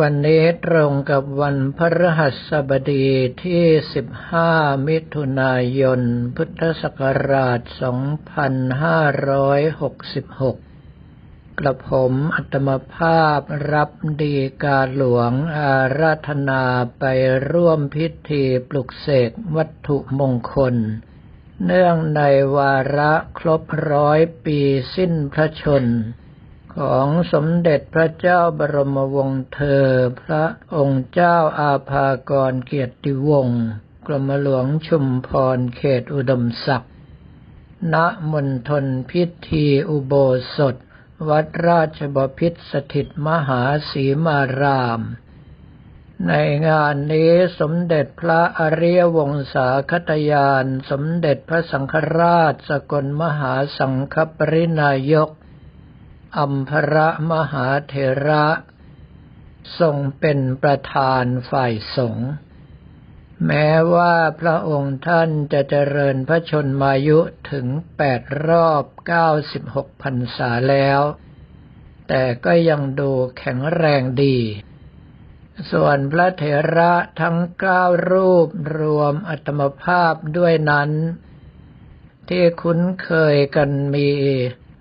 วันนี้ตรงกับวันพฤหัสบดีที่ 15 มิถุนายน พุทธศักราช 2566 กระผมอัตมภาพรับดีกาหลวงอาราธนาไปร่วมพิธีปลุกเสกวัตถุมงคล เนื่องในวาระครบร้อยปีสิ้นพระชน ของสมเด็จพระเจ้าบรมวงศ์เธอ พระองค์เจ้าอาภากรเกียรติวงศ์กรมหลวงชุมพรเขตอุดมศักดิ์ ณ มณฑลพิธีอุโบสถ วัดราชบพิตรสถิตมหาสีมาราม ในงานนี้สมเด็จพระอริยวงศาคตยาน สมเด็จพระสังฆราชสกลมหาสังฆปรินายก อัมพระมหาเถระ ทรงเป็นประธานฝ่ายสงฆ์แม้ว่าพระองค์ท่านจะเจริญพระชนมายุถึงแปดรอบเก้าสิบหกพรรษาแล้ว แต่ก็ยังดูแข็งแรงดี ส่วนพระเถระทั้งเก้ารูปรวมอัตมภาพด้วยนั้น ที่คุ้นเคยกันมี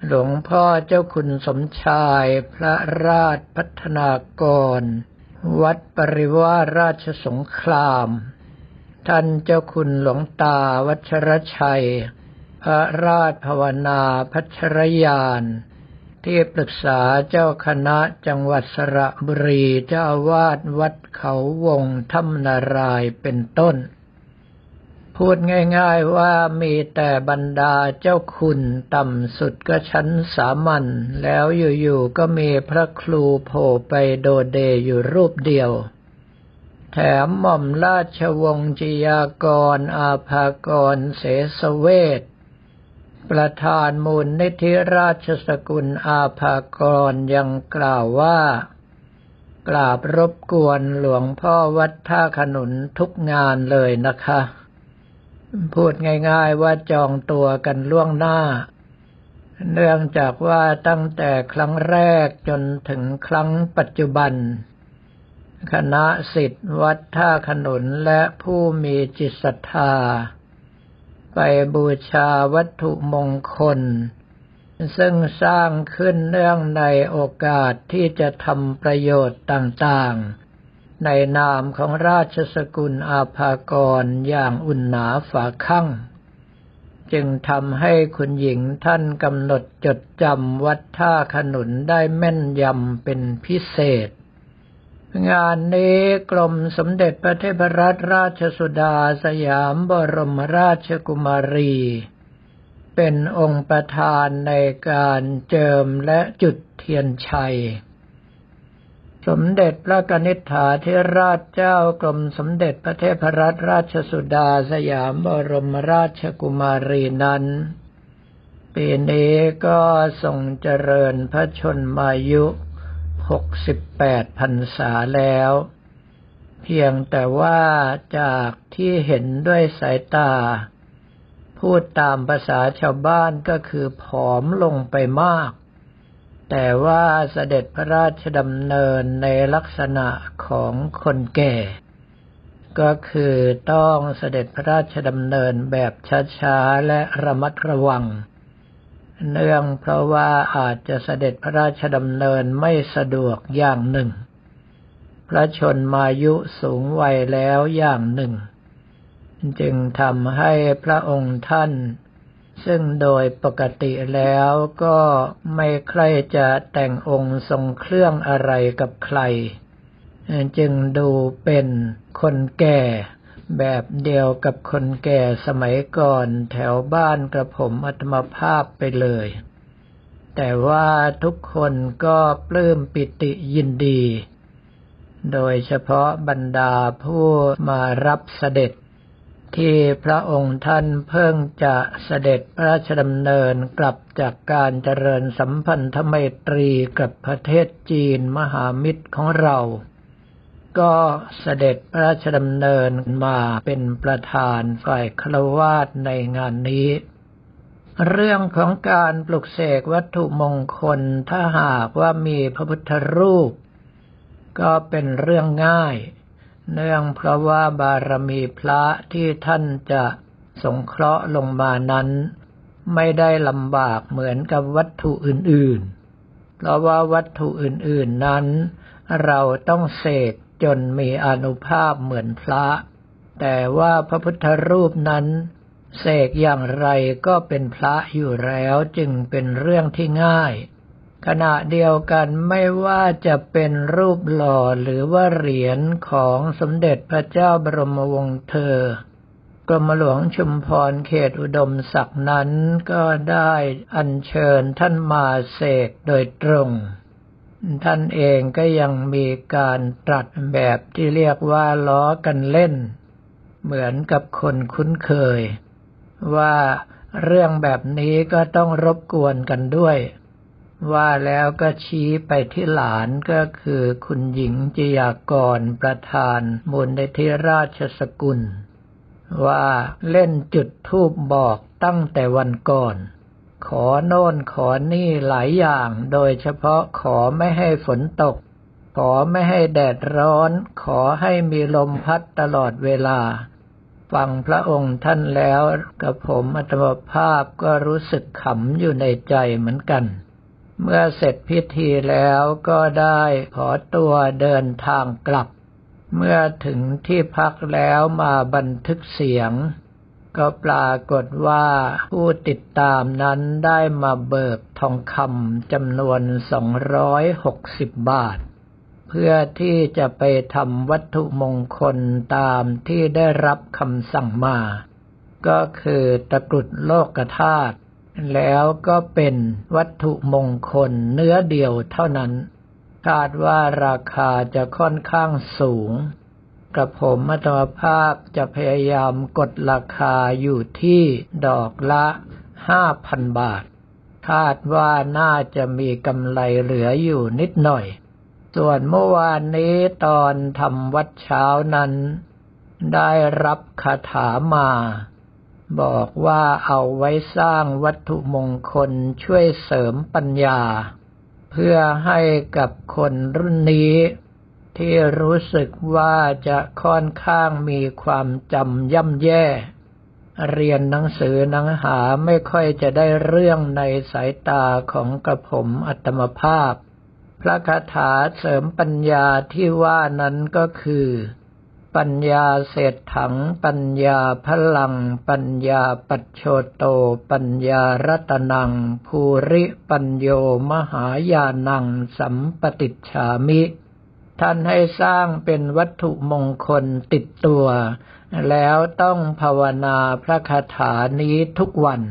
หลวงพ่อเจ้าคุณสมชายพระราชพัฒนากร วัดปริวาราชสงคราม ท่านเจ้าคุณหลวงตาวัชรชัย พระราชภาวนาพัชรยาน ที่ปรึกษาเจ้าคณะจังหวัดสระบุรีเจ้าวาสวัดเขาวงถ้ำนารายเป็นต้น พูดง่ายๆว่ามีแต่บรรดาเจ้าคุณต่ำสุดก็ชั้นสามัญแล้วอยู่ๆก็มีพระครูโผล่ไปโดเดอยู่รูปเดียว แถมหม่อมราชวงศ์จิยากร อาภากร เสสเวทประธานมูลนิธิราชสกุลอาภากรยังกล่าวว่ากราบรบกวนหลวงพ่อวัดท่าขนุนทุกงานเลยนะคะ พูดง่าย ๆ ว่าจองตัวกันล่วงหน้า เนื่องจากว่าตั้งแต่ครั้งแรกจนถึงครั้งปัจจุบัน คณะสิทธิ์วัดท่าขนุนและผู้มีจิตศรัทธา ไปบูชาวัตถุมงคล ซึ่งสร้างขึ้นเนื่องในโอกาสที่จะทำประโยชน์ต่างๆ ในนามของราชสกุลอาภากรอย่างอุ่นหนาฝาคั่งจึงทำให้คุณหญิงท่านกำหนดจดจำวัดท่าขนุนได้แม่นยำเป็นพิเศษ งานนี้กรมสมเด็จพระเทพรัตนราชสุดาสยามบรมราชกุมารี เป็นองค์ประธานในการเจิมและจุดเทียนชัย สมเด็จพระกนิษฐาธิราชเจ้ากรมสมเด็จพระเทพรัตนราชสุดาสยามบรมราชกุมารีนั้น ปีนี้ก็ทรงเจริญพระชนมายุ 68พรรษาแล้ว เพียงแต่ว่าจากที่เห็นด้วยสายตา พูดตามภาษาชาวบ้านก็คือผอมลงไปมาก แต่ว่าเสด็จพระราชดำเนินในลักษณะของคนแก่ ก็คือต้องเสด็จพระราชดำเนินแบบช้าๆและระมัดระวัง เนื่องเพราะว่าอาจจะเสด็จพระราชดำเนินไม่สะดวกอย่างหนึ่ง พระชนมายุสูงวัยแล้วอย่างหนึ่ง จึงทำให้พระองค์ท่าน ซึ่งโดยปกติแล้วก็ไม่ใครจะแต่งองค์ทรงเครื่องอะไรกับใคร จึงดูเป็นคนแก่ แบบเดียวกับคนแก่สมัยก่อนแถวบ้านกระผมอัตมภาพไปเลย แต่ว่าทุกคนก็ปลื้มปิติยินดี โดยเฉพาะบรรดาผู้มารับเสด็จ ที่พระองค์ท่านเพิ่งจะเสด็จพระราชดำเนินกลับจากการเจริญสัมพันธไมตรีกับประเทศจีนมหามิตรของเรา ก็เสด็จพระราชดำเนินมาเป็นประธานฝ่ายครวาสในงานนี้ เรื่องของการปลุกเสกวัตถุมงคลถ้าหากว่ามีพระพุทธรูป ก็เป็นเรื่องง่าย เนื่องเพราะว่าบารมีพระที่ท่านจะสงเคราะห์ลงมานั้น ไม่ได้ลำบากเหมือนกับวัตถุอื่นๆ เพราะว่าวัตถุอื่นๆนั้น เราต้องเสกจนมีอนุภาพเหมือนพระ แต่ว่าพระพุทธรูปนั้น เสกอย่างไรก็เป็นพระอยู่แล้วจึงเป็นเรื่องที่ง่าย ขณะเดียวกันไม่ว่าจะเป็นรูปหล่อหรือว่าเหรียญของสมเด็จพระเจ้าบรมวงศ์เธอกรมหลวงชุมพรเขตอุดมศักดิ์นั้นก็ได้อัญเชิญท่านมาเสกโดยตรง ท่านเองก็ยังมีการตรัสแบบที่เรียกว่าล้อกันเล่น เหมือนกับคนคุ้นเคย ว่าเรื่องแบบนี้ก็ต้องรบกวนกันด้วย ว่าแล้วก็ชี้ไปที่หลานก็คือคุณหญิงจิยากรประธานมูลนที่ราชสกุล ว่าเล่นจุดทูบบอกตั้งแต่วันก่อน ขอโน่นขอนี่หลายอย่าง โดยเฉพาะขอไม่ให้ฝนตก ขอไม่ให้แดดร้อน ขอให้มีลมพัดตลอดเวลา ฟังพระองค์ท่านแล้วกับผมอัตมภาพก็รู้สึกขำอยู่ในใจเหมือนกัน เมื่อเสร็จพิธีแล้วก็ได้ขอตัวเดินทางกลับ เมื่อถึงที่พักแล้วมาบันทึกเสียง ก็ปรากฏว่าผู้ติดตามนั้นได้มาเบิกทองคำจำนวน 260 บาท เพื่อที่จะไปทำวัตถุมงคลตามที่ได้รับคำสั่งมา ก็คือตะกรุดโลกธาตุ แล้วก็เป็นวัตถุมงคลเนื้อเดียวเท่านั้น คาดว่าราคาจะค่อนข้างสูง กระผมมัตมภาพจะพยายามกดราคาอยู่ที่ดอกละห้าพันบาท คาดว่าน่าจะมีกำไรเหลืออยู่นิดหน่อย ส่วนเมื่อวานนี้ตอนทำวัดเช้านั้น ได้รับคาถามา บอกว่าเอาไว้สร้างวัตถุมงคลช่วยเสริมปัญญา เพื่อให้กับคนรุ่นนี้ ที่รู้สึกว่าจะค่อนข้างมีความจำย่ำแย่ เรียนหนังสือหนังหาไม่ค่อยจะได้เรื่องในสายตาของกระผมอัตมภาพ พระคาถาเสริมปัญญาที่ว่านั้นก็คือ ปัญญาเศรษถัง ปัญญาพลัง ปัญญาปัจโชโต ปัญญารัตนัง ภูริปัญโยมหายานัง สัมปติชามิ ท่านให้สร้างเป็นวัตถุมงคลติดตัว แล้วต้องภาวนาพระคาถานี้ทุกวัน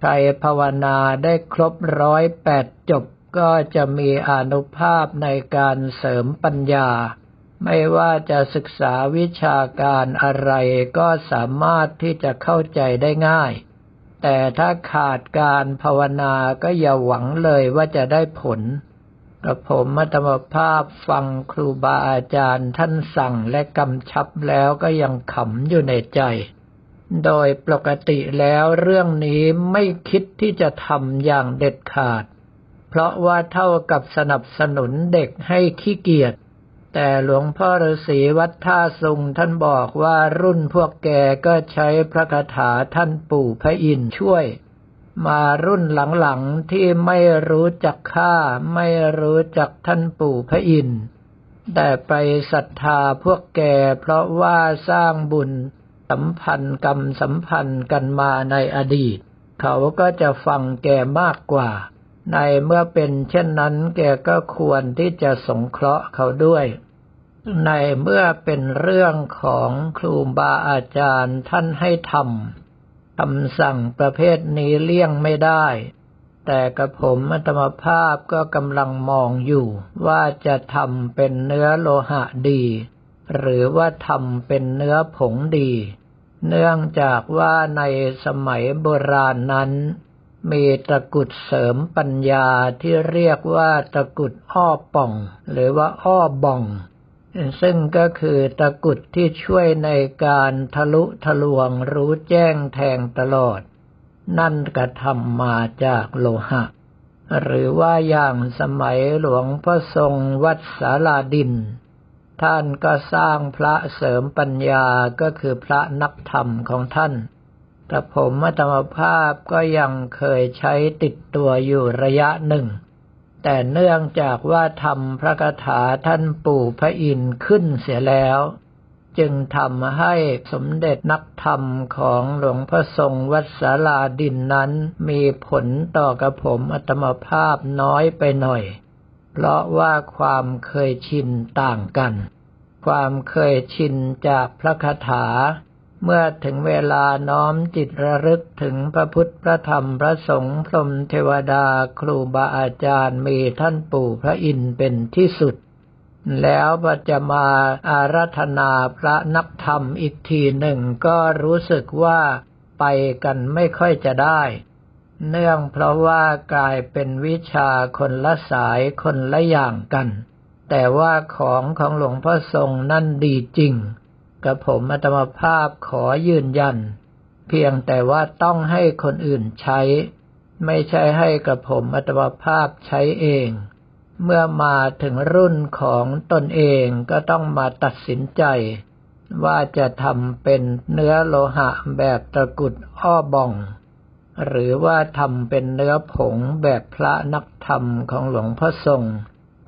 ใครภาวนาได้ครบร้อยแปดจบก็จะมีอนุภาพในการเสริมปัญญา ไม่ว่าจะศึกษาวิชาการอะไรก็สามารถที่จะเข้าใจได้ง่าย แต่ถ้าขาดการภาวนาก็อย่าหวังเลยว่าจะได้ผลกระผมมัตมภาพฟังครูบาอาจารย์ท่านสั่งและกำชับแล้วก็ยังขำอยู่ในใจ โดยปกติแล้วเรื่องนี้ไม่คิดที่จะทำอย่างเด็ดขาด เพราะว่าเท่ากับสนับสนุนเด็กให้ขี้เกียจ แต่หลวงพ่อฤาษีวัดท่าสุงท่านบอกว่ารุ่นพวกแกก็ใช้พระคาถาท่านปู่พระอินช่วย มารุ่นหลังๆที่ไม่รู้จักค่าไม่รู้จักท่านปู่พระอินแต่ไปศรัทธาพวกแกเพราะว่าสร้างบุญสัมพันธ์กรรมสัมพันธ์กันมาในอดีต เขาก็จะฟังแกมากกว่า ในเมื่อเป็นเช่นนั้นแกก็ควรที่จะสงเคราะห์เขาด้วย ในเมื่อเป็นเรื่องของครูบาอาจารย์ท่านให้ทำคำสั่งประเภทนี้เลี่ยงไม่ได้ แต่กระผมอัตมภาพก็กำลังมองอยู่ ว่าจะทำเป็นเนื้อโลหะดี หรือว่าทำเป็นเนื้อผงดี เนื่องจากว่าในสมัยโบราณนั้น มีตะกุดเสริมปัญญาที่เรียกว่าตะกุดอ้อป่อง หรือว่าอ้อบ่อง ซึ่งก็คือตะกุดที่ช่วยในการทะลุทะลวงรู้แจ้งแทงตลอด นั่นกระทำมาจากโลหะ หรือว่าอย่างสมัยหลวงพ่อทรงวัดสาลาดิน ท่านก็สร้างพระเสริมปัญญาก็คือพระนักธรรมของท่าน แต่ผมมัตมภาพก็ยังเคยใช้ติดตัวอยู่ระยะหนึ่ง แต่เนื่องจากว่าทำพระคาถาท่านปู่พระอินทร์ขึ้นเสียแล้ว จึงทำให้สมเด็จนักธรรมของหลวงพ่อทรงวัดสาลาดินนั้น มีผลต่อกับผมอัตมภาพน้อยไปหน่อย เพราะว่าความเคยชินต่างกัน ความเคยชินจากพระคาถา เมื่อถึงเวลาน้อมจิตระลึกถึงพระพุทธพระธรรมพระสงฆ์พรมเทวดาครูบาอาจารย์มีท่านปู่พระอินทร์เป็นที่สุด แล้วพอจะมาอารัธนาพระนักธรรมอีกทีหนึ่งก็รู้สึกว่าไปกันไม่ค่อยจะได้ เนื่องเพราะว่ากลายเป็นวิชาคนละสายคนละอย่างกัน แต่ว่าของของหลวงพ่อทรงนั่นดีจริง กับผมอัตมภาพขอยืนยัน เพียงแต่ว่าต้องให้คนอื่นใช้ ไม่ใช่ให้กับผมอัตมภาพใช้เอง เมื่อมาถึงรุ่นของตนเองก็ต้องมาตัดสินใจ ว่าจะทำเป็นเนื้อโลหะแบบตะกุดอ้อบอง หรือว่าทำเป็นเนื้อผงแบบพระนักธรรมของหลวงพ่อทรง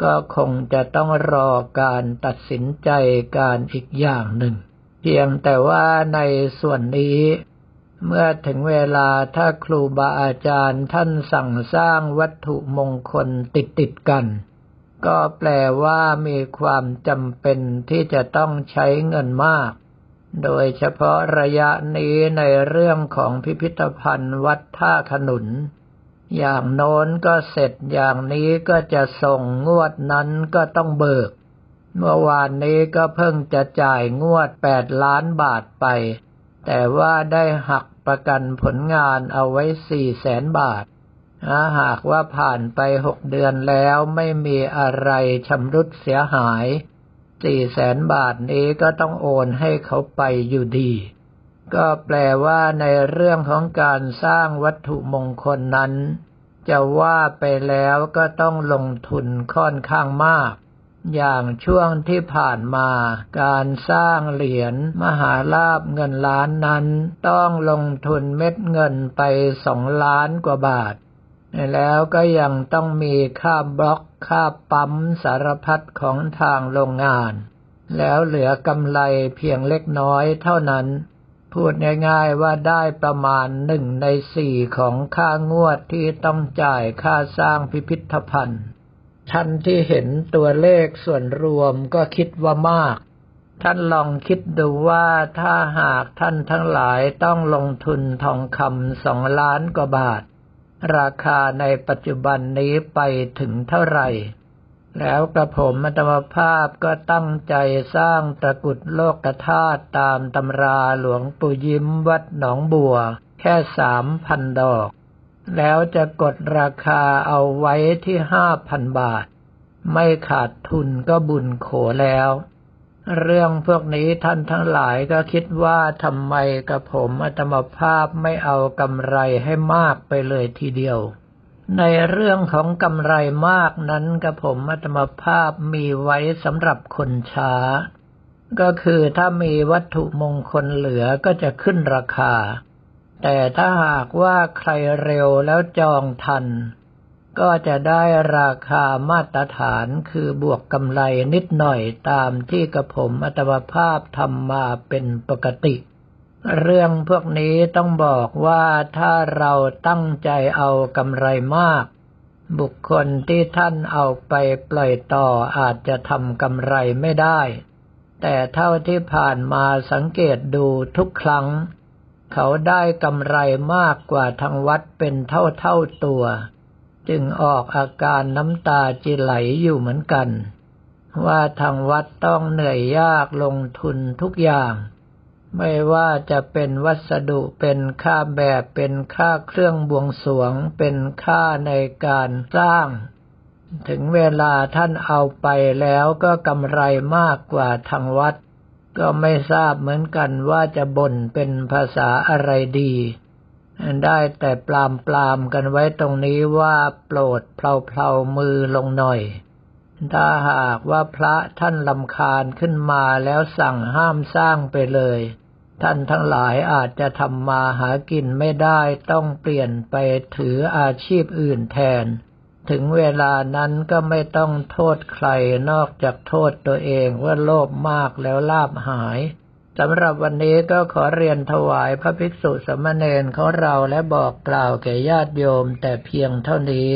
ก็คงจะต้องรอการตัดสินใจการอีกอย่างหนึ่ง เพียงแต่ว่าในส่วนนี้เมื่อถึงเวลาถ้าครูบาอาจารย์ท่านสั่งสร้างวัตถุมงคลติดติดกัน ก็แปลว่ามีความจำเป็นที่จะต้องใช้เงินมาก โดยเฉพาะระยะนี้ในเรื่องของพิพิธภัณฑ์วัดท่าขนุน อย่างโน้นก็เสร็จอย่างนี้ก็จะส่งงวดนั้นก็ต้องเบิก เมื่อวานนี้ก็เพิ่งจะจ่ายงวดแปดล้านบาทไป แต่ว่าได้หักประกันผลงานเอาไว้สี่แสนบาทาหากว่าผ่านไปหกเดือนแล้วไม่มีอะไรชำรุดเสียหายสี่แสนบาทนี้ก็ต้องโอนให้เขาไปอยู่ดี ก็แปลว่าในเรื่องของการสร้างวัตถุมงคลนั้น จะว่าไปแล้วก็ต้องลงทุนค่อนข้างมาก อย่างช่วงที่ผ่านมา การสร้างเหรียญมหาลาบเงินล้านนั้น ต้องลงทุนเม็ดเงินไปสองล้านกว่าบาท แล้วก็ยังต้องมีค่าบล็อกค่าปั๊มสารพัดของทางโรงงาน แล้วเหลือกำไรเพียงเล็กน้อยเท่านั้น พูดง่ายๆว่าได้ประมาณหนึ่งในสี่ของค่างวดที่ต้องจ่ายค่าสร้างพิพิธภัณฑ์ ท่านที่เห็นตัวเลขส่วนรวมก็คิดว่ามาก ท่านลองคิดดูว่าถ้าหากท่านทั้งหลายต้องลงทุนทองคำสองล้านกว่าบาท ราคาในปัจจุบันนี้ไปถึงเท่าไหร่ แล้วกระผมมัตมภาพก็ตั้งใจสร้างตะกุดโลกธาตุตามตำราหลวงปู่ยิ้มวัดหนองบัว แค่สามพันดอก แล้วจะกดราคาเอาไว้ที่ห้าพันบาท ไม่ขาดทุนก็บุญโขแล้ว เรื่องพวกนี้ท่านทั้งหลายก็คิดว่าทำไมกับผมอัตมภาพไม่เอากำไรให้มากไปเลยทีเดียว ในเรื่องของกำไรมากนั้นกับผมอัตมภาพมีไว้สำหรับคนช้า ก็คือถ้ามีวัตถุมงคลเหลือก็จะขึ้นราคา แต่ถ้าหากว่าใครเร็วแล้วจองทัน ก็จะได้ราคามาตรฐานคือบวกกำไรนิดหน่อยตามที่กระผมอัตมภาพทำมาเป็นปกติ เรื่องพวกนี้ต้องบอกว่าถ้าเราตั้งใจเอากำไรมาก บุคคลที่ท่านเอาไปปล่อยต่ออาจจะทำกำไรไม่ได้ แต่เท่าที่ผ่านมาสังเกตดูทุกครั้ง เขาได้กำไรมากกว่าทางวัดเป็นเท่าเท่าตัว จึงออกอาการน้ำตาจิไหลอยู่เหมือนกัน ว่าทางวัดต้องเหนื่อยยากลงทุนทุกอย่าง ไม่ว่าจะเป็นวัสดุเป็นค่าแบบเป็นค่าเครื่องบวงสวง เป็นค่าในการสร้าง ถึงเวลาท่านเอาไปแล้วก็กำไรมากกว่าทางวัด ก็ไม่ทราบเหมือนกันว่าจะบ่นเป็นภาษาอะไรดี ได้แต่ปลามปลามกันไว้ตรงนี้ว่าโปรดเพลาเพลามือลงหน่อย ถ้าหากว่าพระท่านลำคาญขึ้นมาแล้วสั่งห้ามสร้างไปเลย ท่านทั้งหลายอาจจะทำมาหากินไม่ได้ต้องเปลี่ยนไปถืออาชีพอื่นแทน ถึงเวลานั้นก็ไม่ต้องโทษใครนอกจากโทษตัวเองว่าโลภมากแล้วลาบหายสำหรับวันนี้ก็ขอเรียนถวายพระภิกษุสมณเณรของเราและบอกกล่าวแก่ญาติโยมแต่เพียงเท่านี้